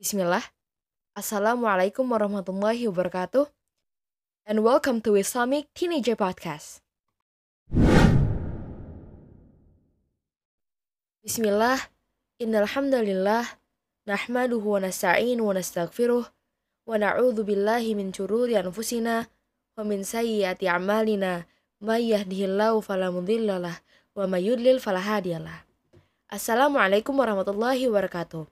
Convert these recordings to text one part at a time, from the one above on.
Bismillah. Assalamualaikum warahmatullahi wabarakatuh. And welcome to Islamic Teenager Podcast. Bismillah. Innal hamdalillah nahmaduhu wa nasta'inu wa nastaghfiruh wa na'udzu billahi min shururi anfusina wa min sayyiati a'malina may yahdihillahu fala mudhillalah wa may yudlil fala hadiyalah. Assalamualaikum warahmatullahi wabarakatuh.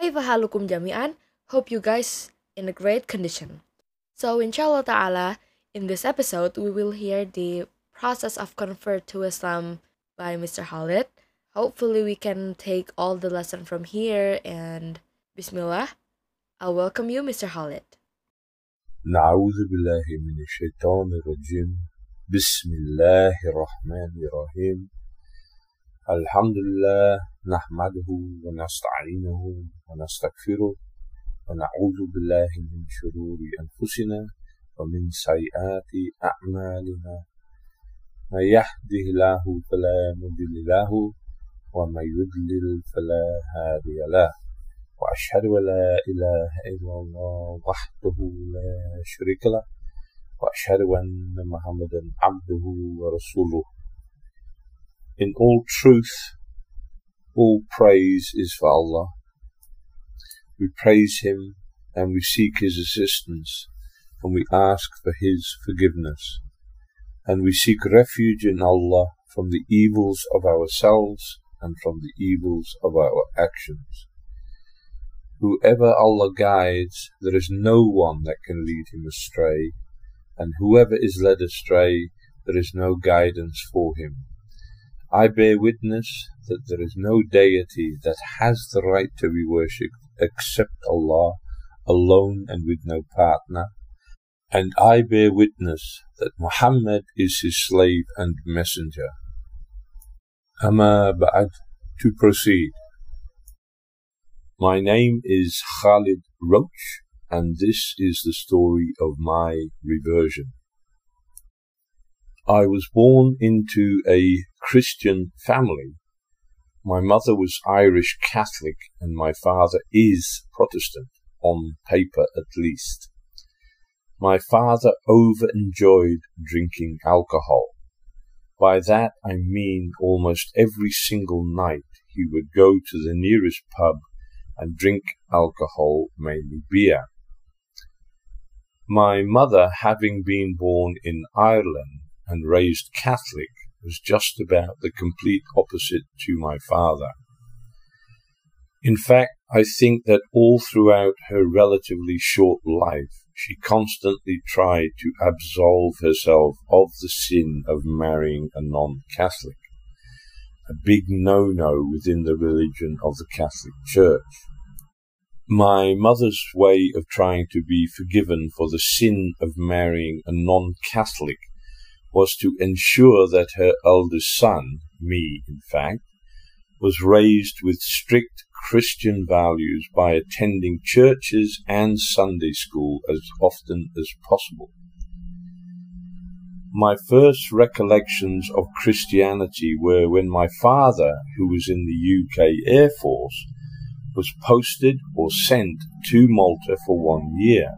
Kaifa halukum jami'an? Hope you guys in a great condition. So inshallah ta'ala, in this episode we will hear the process of convert to Islam by Mr. Khalid. Hopefully we can take all the lesson from here and Bismillah. I'll welcome you Mr. Khalid. نعوذ بالله من الشيطان الرجيم بسم الله الرحمن الرحيم الحمد لله نحمده ونستعينه ونستغفره ونعوذ بالله من شرور أنفسنا ومن سيئات أعمالنا. من يهده الله فلا مضل له ومن يضلل فلا هادي له. وأشهد أن لا إله إلا الله وحده لا شريك له. وأشهد أن محمدا عبده ورسوله. In all truth, all praise is for Allah. We praise Him and we seek His assistance and we ask for His forgiveness. And we seek refuge in Allah from the evils of ourselves and from the evils of our actions. Whoever Allah guides, there is no one that can lead him astray, and whoever is led astray, there is no guidance for him. I bear witness that there is no deity that has the right to be worshipped except Allah, alone and with no partner. And I bear witness that Muhammad is his slave and messenger. Amma ba'ad, to proceed. My name is Khalid Roche, and this is the story of my reversion. I was born into a Christian family. My mother was Irish Catholic and my father is Protestant, on paper at least. My father over enjoyed drinking alcohol. By that I mean almost every single night he would go to the nearest pub and drink alcohol, mainly beer. My mother, having been born in Ireland and raised Catholic, was just about the complete opposite to my father. In fact, I think that all throughout her relatively short life, she constantly tried to absolve herself of the sin of marrying a non Catholic, a big no no within the religion of the Catholic Church. My mother's way of trying to be forgiven for the sin of marrying a non Catholic was to ensure that her eldest son, me in fact, was raised with strict Christian values by attending churches and Sunday school as often as possible. My first recollections of Christianity were when my father, who was in the UK Air Force, was posted or sent to Malta for one year.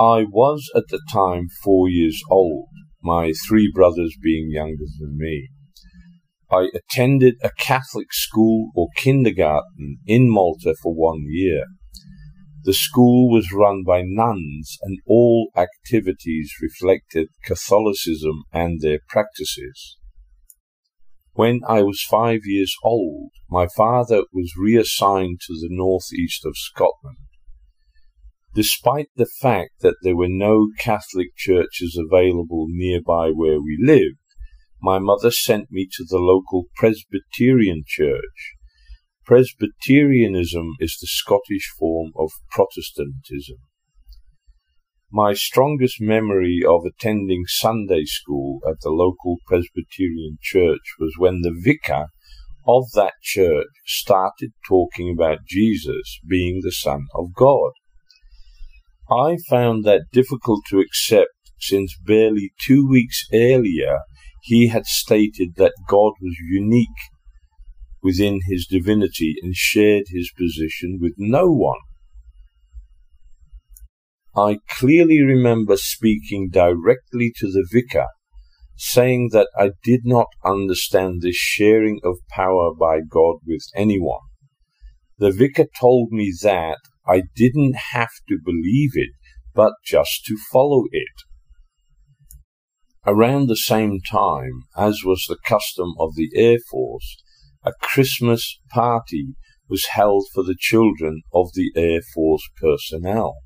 I was at the time four years old, my three brothers being younger than me. I attended a Catholic school or kindergarten in Malta for one year. The school was run by nuns and all activities reflected Catholicism and their practices. When I was five years old, my father was reassigned to the northeast of Scotland. Despite the fact that there were no Catholic churches available nearby where we lived, my mother sent me to the local Presbyterian church. Presbyterianism is the Scottish form of Protestantism. My strongest memory of attending Sunday school at the local Presbyterian church was when the vicar of that church started talking about Jesus being the Son of God. I found that difficult to accept since barely two weeks earlier he had stated that God was unique within his divinity and shared his position with no one. I clearly remember speaking directly to the vicar, saying that I did not understand this sharing of power by God with anyone. The vicar told me that I didn't have to believe it, but just to follow it. Around the same time, as was the custom of the Air Force, a Christmas party was held for the children of the Air Force personnel.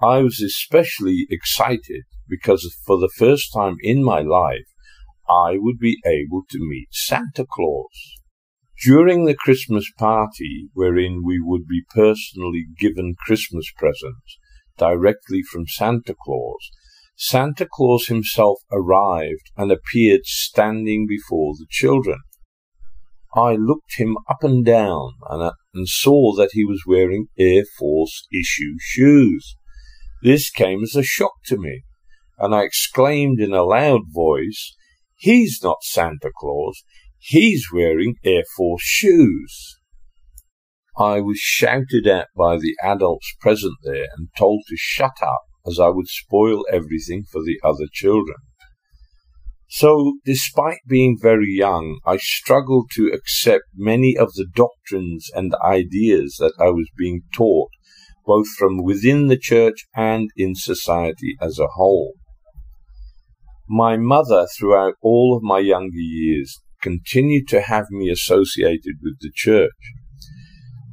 I was especially excited because for the first time in my life, I would be able to meet Santa Claus. During the Christmas party, wherein we would be personally given Christmas presents directly from Santa Claus, Santa Claus himself arrived and appeared standing before the children. I looked him up and down and, uh, and saw that he was wearing Air Force issue shoes. This came as a shock to me, and I exclaimed in a loud voice, He's not Santa Claus, he's wearing Air Force shoes. I was shouted at by the adults present there and told to shut up as I would spoil everything for the other children. So, despite being very young, I struggled to accept many of the doctrines and ideas that I was being taught, both from within the church and in society as a whole. My mother, throughout all of my younger years, continued to have me associated with the church.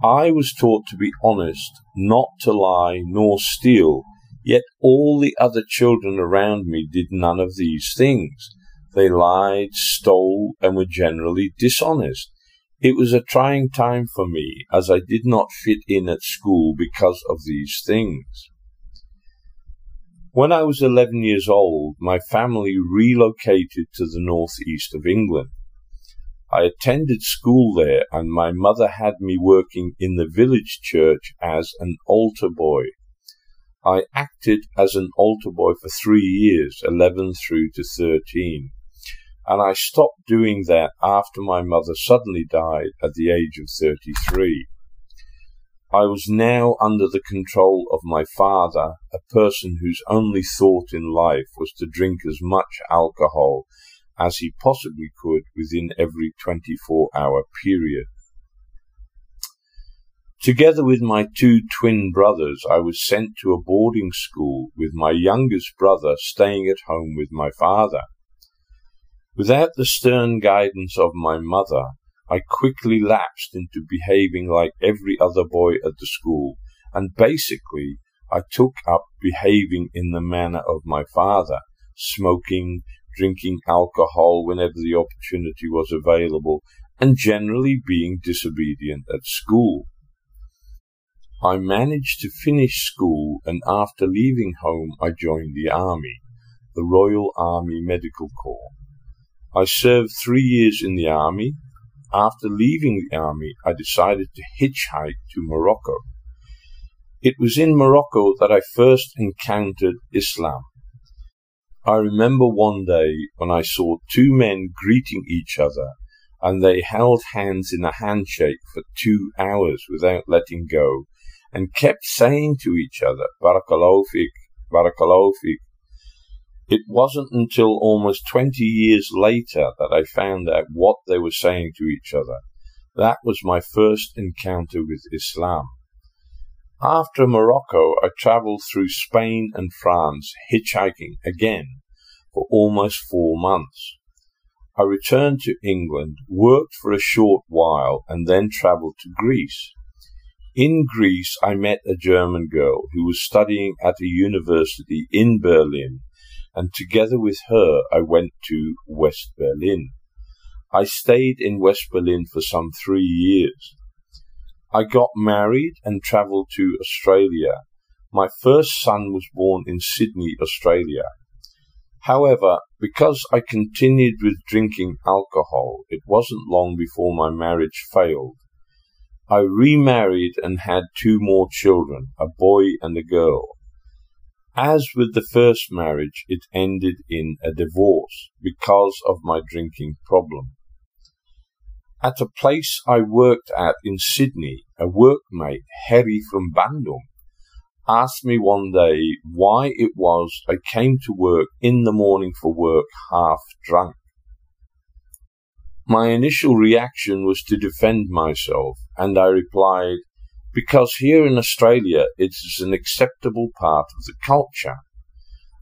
I was taught to be honest, not to lie nor steal, Yet all the other children around me did none of these things. They lied, stole, and were generally dishonest. It was a trying time for me, as I did not fit in at school because of these things. When I was 11 years old, my family relocated to the northeast of England. I attended school there, and my mother had me working in the village church as an altar boy. I acted as an altar boy for three years, 11 through to 13, and I stopped doing that after my mother suddenly died at the age of 33. I was now under the control of my father, a person whose only thought in life was to drink as much alcohol as he possibly could within every 24 hour period. Together with my two twin brothers, I was sent to a boarding school with my youngest brother staying at home with my father. Without the stern guidance of my mother, I quickly lapsed into behaving like every other boy at the school, and basically I took up behaving in the manner of my father, smoking, drinking alcohol whenever the opportunity was available, and generally being disobedient at school. I managed to finish school and after leaving home I joined the Army, the Royal Army Medical Corps. I served three years in the Army. After leaving the Army, I decided to hitchhike to Morocco. It was in Morocco that I first encountered Islam. I remember one day when I saw two men greeting each other and they held hands in a handshake for two hours without letting go and kept saying to each other, Barakallahu fik, Barakallahu fik. It wasn't until almost 20 years later that I found out what they were saying to each other. That was my first encounter with Islam. After Morocco, I traveled through Spain and France, hitchhiking again for almost four months. I returned to England, worked for a short while, and then traveled to Greece. In Greece, I met a German girl who was studying at a university in Berlin, and together with her, I went to West Berlin. I stayed in West Berlin for some three years. I got married and traveled to Australia. My first son was born in Sydney, Australia. However, because I continued with drinking alcohol, it wasn't long before my marriage failed. I remarried and had two more children, a boy and a girl. As with the first marriage, it ended in a divorce because of my drinking problem. At a place I worked at in Sydney, a workmate, Harry from Bandung, asked me one day why it was I came to work in the morning for work half drunk. My initial reaction was to defend myself, and I replied, because here in Australia it is an acceptable part of the culture.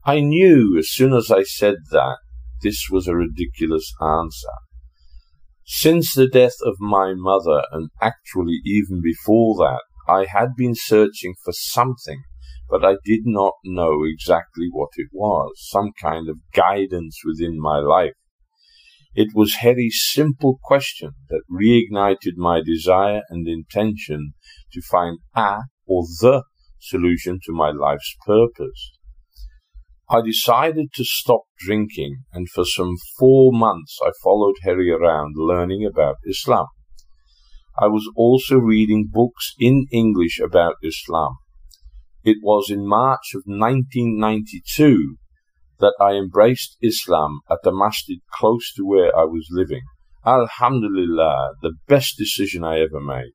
I knew as soon as I said that this was a ridiculous answer. Since the death of my mother, and actually even before that, I had been searching for something, but I did not know exactly what it was, some kind of guidance within my life. It was Harry's simple question that reignited my desire and intention to find a or the solution to my life's purpose. I decided to stop drinking, and for some four months I followed Harry around learning about Islam. I was also reading books in English about Islam. It was in March of 1992 that I embraced Islam at the masjid close to where I was living. Alhamdulillah, the best decision I ever made.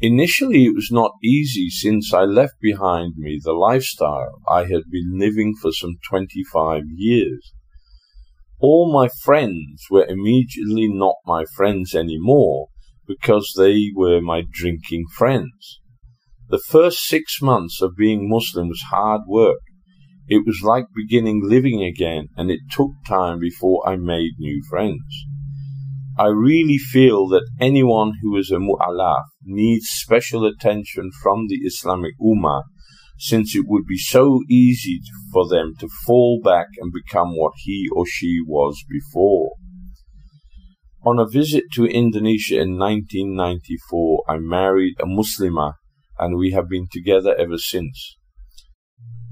Initially, it was not easy since I left behind me the lifestyle I had been living for some 25 years. All my friends were immediately not my friends anymore because they were my drinking friends. The first six months of being Muslim was hard work it was like beginning living again, and it took time before I made new friends. I really feel that anyone who is a mu'alaf needs special attention from the Islamic Ummah, since it would be so easy for them to fall back and become what he or she was before. On a visit to Indonesia in 1994, I married a Muslimah, and we have been together ever since.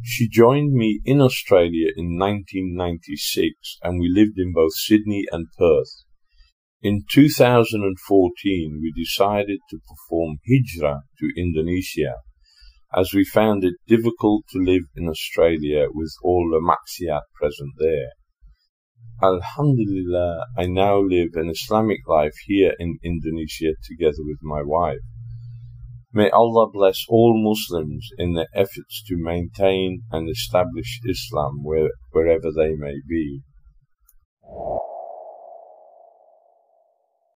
She joined me in Australia in 1996 and we lived in both Sydney and Perth. In 2014, we decided to perform hijrah to Indonesia as we found it difficult to live in Australia with all the maksiat present there. Alhamdulillah, I now live an Islamic life here in Indonesia together with my wife. May Allah bless all Muslims in their efforts to maintain and establish Islam where, wherever they may be.